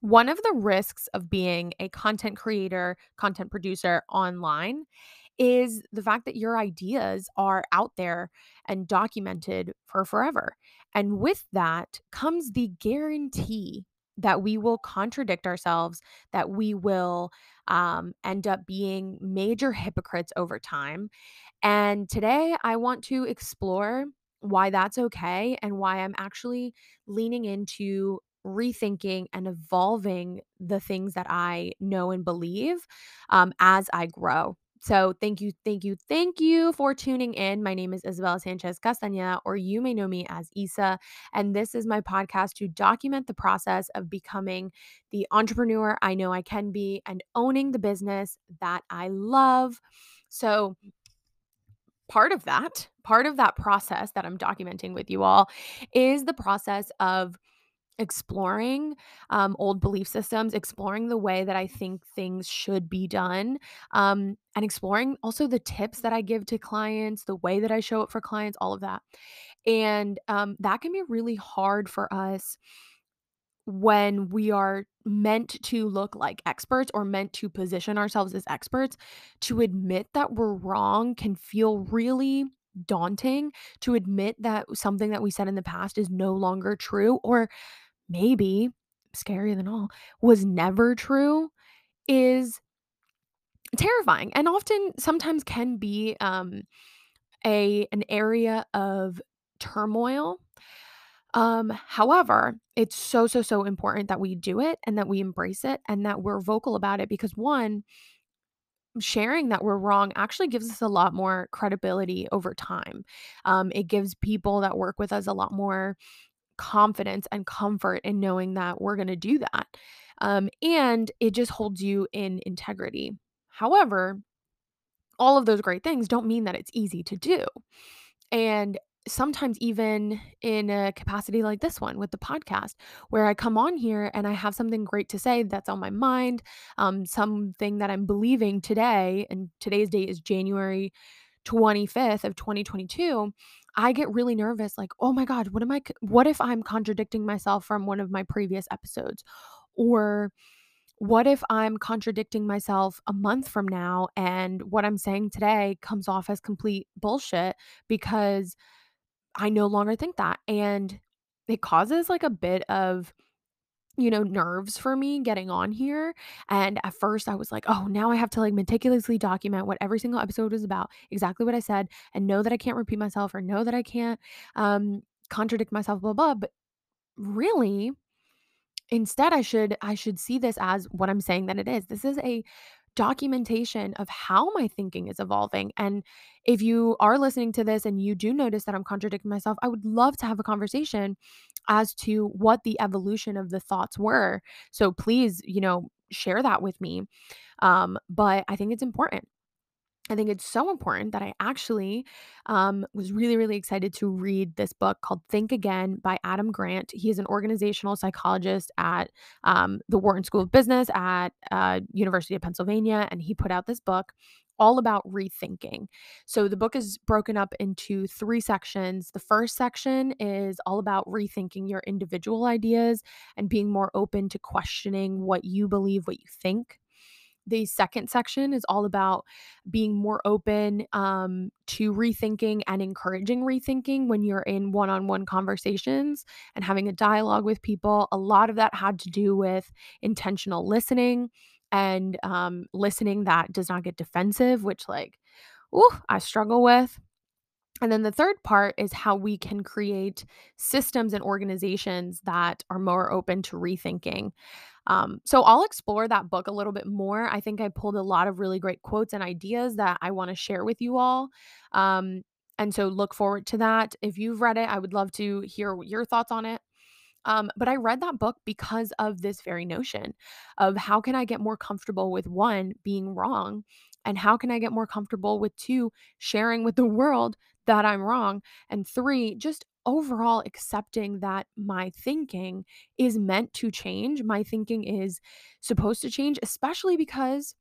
One of the risks of being a content creator, content producer online is the fact that your ideas are out there and documented for forever. And with that comes the guarantee that we will contradict ourselves, that we will um, end up being major hypocrites over time. And today I want to explore why that's okay and why I'm actually leaning into rethinking and evolving the things that I know and believe um, as I grow. So, thank you, thank you, thank you for tuning in. My name is Isabella Sanchez Castañeda, or you may know me as Isa. And this is my podcast to document the process of becoming the entrepreneur I know I can be and owning the business that I love. So, part of that, part of that process that I'm documenting with you all is the process of exploring um, old belief systems, exploring the way that I think things should be done, um, and exploring also the tips that I give to clients, the way that I show up for clients, all of that. And um, that can be really hard for us when we are meant to look like experts or meant to position ourselves as experts, to admit that we're wrong can feel really daunting. To admit that something that we said in the past is no longer true, or maybe scarier than all, was never true, is terrifying and often sometimes can be um, a an area of turmoil um, however, it's so, so, so important that we do it and that we embrace it and that we're vocal about it because one, sharing that we're wrong actually gives us a lot more credibility over time. Um, it gives people that work with us a lot more confidence and comfort in knowing that we're going to do that. Um, and it just holds you in integrity. However, all of those great things don't mean that it's easy to do. And sometimes even in a capacity like this one with the podcast where i come on here and i have something great to say that's on my mind um, something that i'm believing today and today's date is january 25th of 2022 i get really nervous like oh my god what am i what if i'm contradicting myself from one of my previous episodes or what if I'm contradicting myself a month from now and what I'm saying today comes off as complete bullshit because I no longer think that. And it causes like a bit of you know, nerves for me getting on here. And at first I was like, oh, now I have to like meticulously document what every single episode is about, exactly what I said, and know that I can't repeat myself or know that I can't um contradict myself, blah blah. But really, instead I should I should see this as what I'm saying that it is. This is a documentation of how my thinking is evolving. And if you are listening to this and you do notice that I'm contradicting myself, I would love to have a conversation as to what the evolution of the thoughts were. So please, you know, share that with me. Um, but I think it's important. I think it's so important that I actually um, was really, really excited to read this book called Think Again by Adam Grant. He is an organizational psychologist at um, the Wharton School of Business at uh, University of Pennsylvania, and he put out this book all about rethinking. So the book is broken up into three sections. The first section is all about rethinking your individual ideas and being more open to questioning what you believe, what you think the second section is all about being more open um, to rethinking and encouraging rethinking when you're in one on one conversations and having a dialogue with people. A lot of that had to do with intentional listening and um, listening that does not get defensive, which, like, ooh, I struggle with. And then the third part is how we can create systems and organizations that are more open to rethinking. Um, so I'll explore that book a little bit more. I think I pulled a lot of really great quotes and ideas that I want to share with you all. Um, and so look forward to that. If you've read it, I would love to hear your thoughts on it. Um, but I read that book because of this very notion of how can I get more comfortable with one being wrong and how can I get more comfortable with two sharing with the world that I'm wrong and three just overall accepting that my thinking is meant to change. My thinking is supposed to change, especially because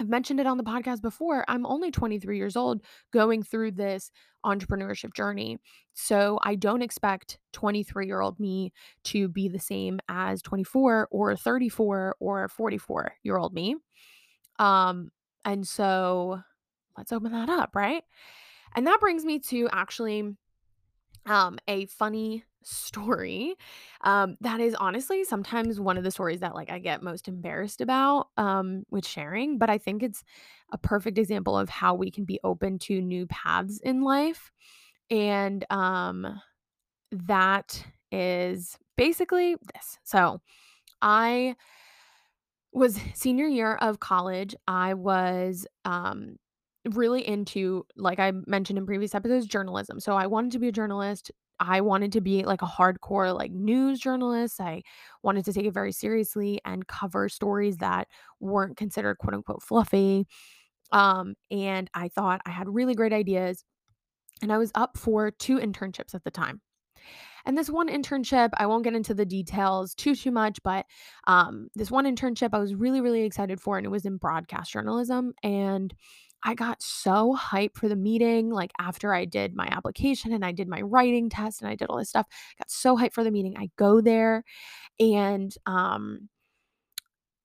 I've mentioned it on the podcast before. I'm only 23 years old going through this entrepreneurship journey. So I don't expect 23 year old me to be the same as 24 or 34 or 44 year old me. Um, and so let's open that up, right? And that brings me to actually um, a funny story um, that is honestly sometimes one of the stories that like I get most embarrassed about um, with sharing, but I think it's a perfect example of how we can be open to new paths in life. And um, that is basically this. So I was senior year of college. I was um, really into, like I mentioned in previous episodes, journalism. So I wanted to be a journalist. I wanted to be like a hardcore like news journalist. I wanted to take it very seriously and cover stories that weren't considered quote unquote fluffy. Um, and I thought I had really great ideas. And I was up for two internships at the time. And this one internship, I won't get into the details too too much, but um, this one internship I was really really excited for, and it was in broadcast journalism. And I got so hyped for the meeting. Like after I did my application and I did my writing test and I did all this stuff, I got so hyped for the meeting. I go there, and um,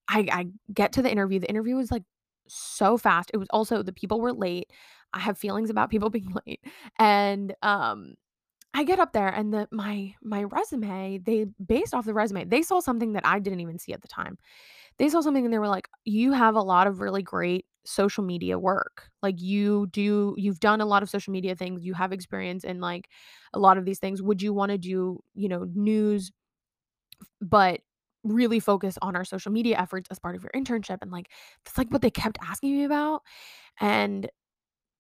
I, I get to the interview. The interview was like so fast. It was also the people were late. I have feelings about people being late. And um I get up there and the my my resume, they based off the resume, they saw something that I didn't even see at the time. They saw something and they were like, "You have a lot of really great social media work. Like you do you've done a lot of social media things. You have experience in like a lot of these things. Would you want to do, you know, news but really focus on our social media efforts as part of your internship?" And like that's like what they kept asking me about. And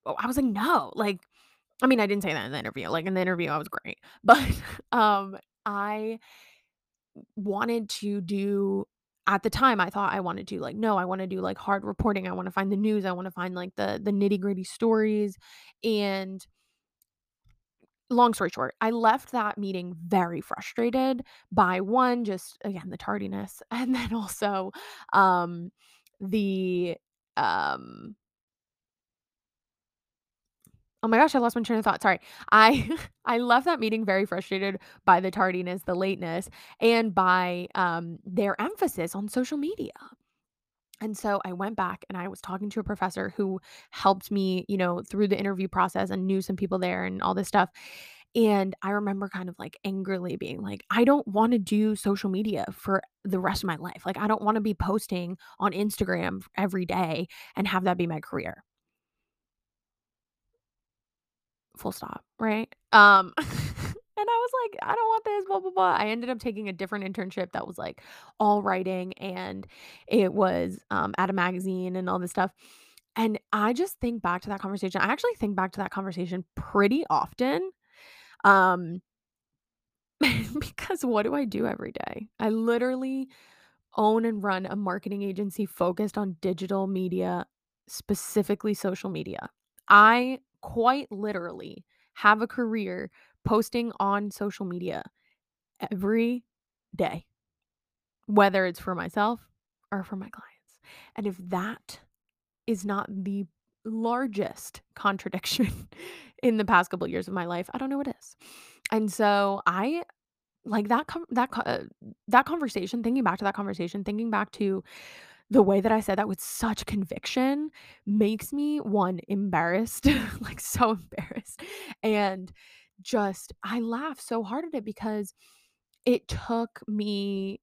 oh, I was like, "No." Like I mean, I didn't say that in the interview. Like in the interview, I was great. But um I wanted to do at the time I thought I wanted to like no, I want to do like hard reporting. I want to find the news. I want to find like the the nitty-gritty stories and long story short, I left that meeting very frustrated by one just again the tardiness and then also um the um Oh my gosh, I lost my train of thought. Sorry. I I left that meeting very frustrated by the tardiness, the lateness, and by um, their emphasis on social media. And so I went back and I was talking to a professor who helped me, you know, through the interview process and knew some people there and all this stuff. And I remember kind of like angrily being like, I don't want to do social media for the rest of my life. Like, I don't want to be posting on Instagram every day and have that be my career. Full stop, right? Um, and I was like, "I don't want this, blah, blah, blah." I ended up taking a different internship that was, like, all writing, and it was, um, at a magazine and all this stuff, and I just think back to that conversation I actually think back to that conversation pretty often, um, because what do I do every day? I literally own and run a marketing agency focused on digital media, specifically social media. I quite literally have a career posting on social media every day, whether it's for myself or for my clients. And if that is not the largest contradiction in the past couple years of my life, I don't know what is. And so I like that com- that uh, that conversation thinking back to that conversation thinking back to the way that I said that with such conviction makes me, one, embarrassed, like, so embarrassed, and just I laugh so hard at it because it took me,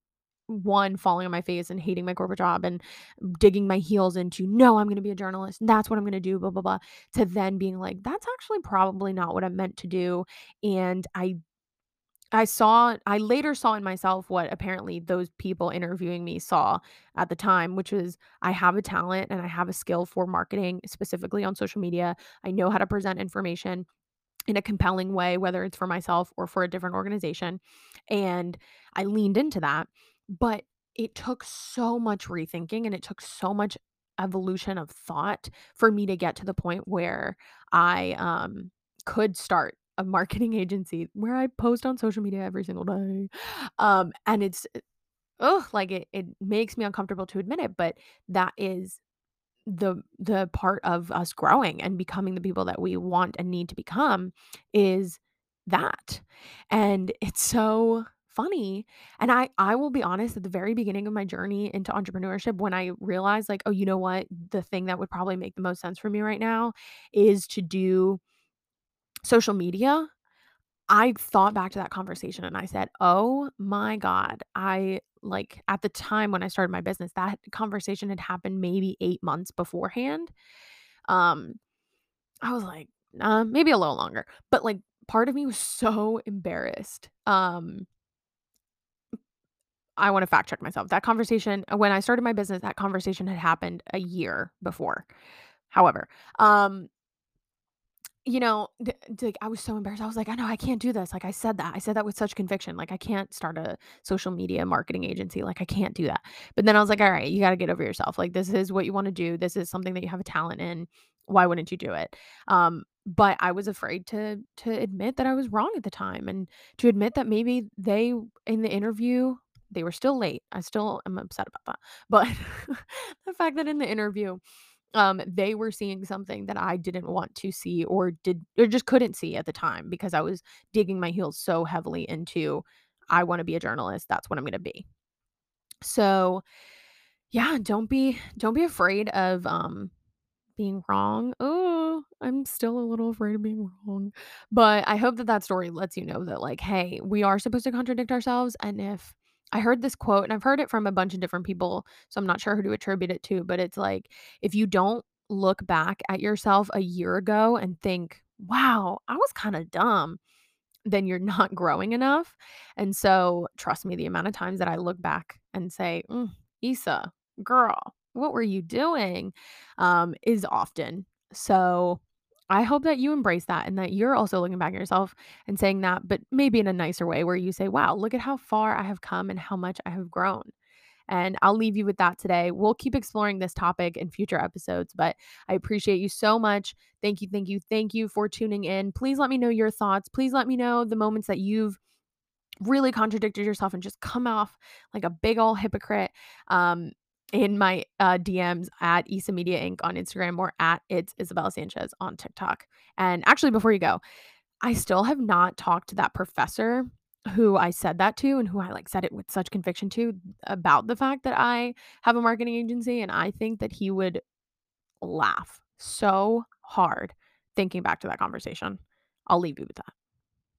one, falling on my face and hating my corporate job and digging my heels into, "No, I'm gonna be a journalist, that's what I'm gonna do, blah, blah, blah," to then being like, "That's actually probably not what I'm meant to do," and I I saw I later saw in myself what apparently those people interviewing me saw at the time, which was I have a talent and I have a skill for marketing, specifically on social media. I know how to present information in a compelling way, whether it's for myself or for a different organization. And I leaned into that. But it took so much rethinking and it took so much evolution of thought for me to get to the point where I um could start a marketing agency where I post on social media every single day. Um, and it's oh, like it it makes me uncomfortable to admit it, but that is the the part of us growing and becoming the people that we want and need to become is that. And it's so funny. And I I will be honest, at the very beginning of my journey into entrepreneurship, when I realized like, "Oh, you know what? The thing that would probably make the most sense for me right now is to do social media." I thought back to that conversation and I said, "Oh my god." I like, at the time when I started my business, that conversation had happened maybe 8 months beforehand. Um, I was like, "Uh, maybe a little longer." But, like, part of me was so embarrassed. Um I wanna fact check myself. That conversation when I started my business, that conversation had happened a year before. However, um you know, the d like, I was so embarrassed. I was like, "I know, I can't do this." Like, I said that. I said that with such conviction. Like, I can't start a social media marketing agency. Like, I can't do that. But then I was like, "Alright, you gotta get over yourself. Like, this is what you wanna do. This is something that you have a talent in. Why wouldn't you do it?" Um, but I was afraid to to admit that I was wrong at the time and to admit that maybe they in the interview they were still late. I still am upset about that. But the fact that in the interview, um, they were seeing something that I didn't want to see or did or just couldn't see at the time because I was digging my heels so heavily into, "I wanna be a journalist. That's what I'm gonna be." So, yeah, don't be don't be afraid of, um, being wrong. Oh, I'm still a little afraid of being wrong. But I hope that that story lets you know that, like, hey, we are supposed to contradict ourselves, and if I heard this quote, and I've heard it from a bunch of different people, so I'm not sure who to attribute it to, but it's like, if you don't look back at yourself a year ago and think, "Wow, I was kinda dumb," then you're not growing enough. And so, trust me, the amount of times that I look back and say, "Mm, Isa, girl, what were you doing?" Um, is often. So, I hope that you embrace that and that you're also looking back at yourself and saying that, but maybe in a nicer way where you say, "Wow, look at how far I have come and how much I have grown." And I'll leave you with that today. We'll keep exploring this topic in future episodes, but I appreciate you so much. Thank you, thank you, thank you for tuning in. Please let me know your thoughts. Please let me know the moments that you've really contradicted yourself and just come off like a big old hypocrite, um, in my, uh, DMs at Isa Media Inc. on Instagram or at It's Isabella Sanchez on TikTok. And actually, before you go, I still have not talked to that professor who I said that to and who I, like, said it with such conviction to about the fact that I have a marketing agency, and I think that he would laugh so hard thinking back to that conversation. I'll leave you with that.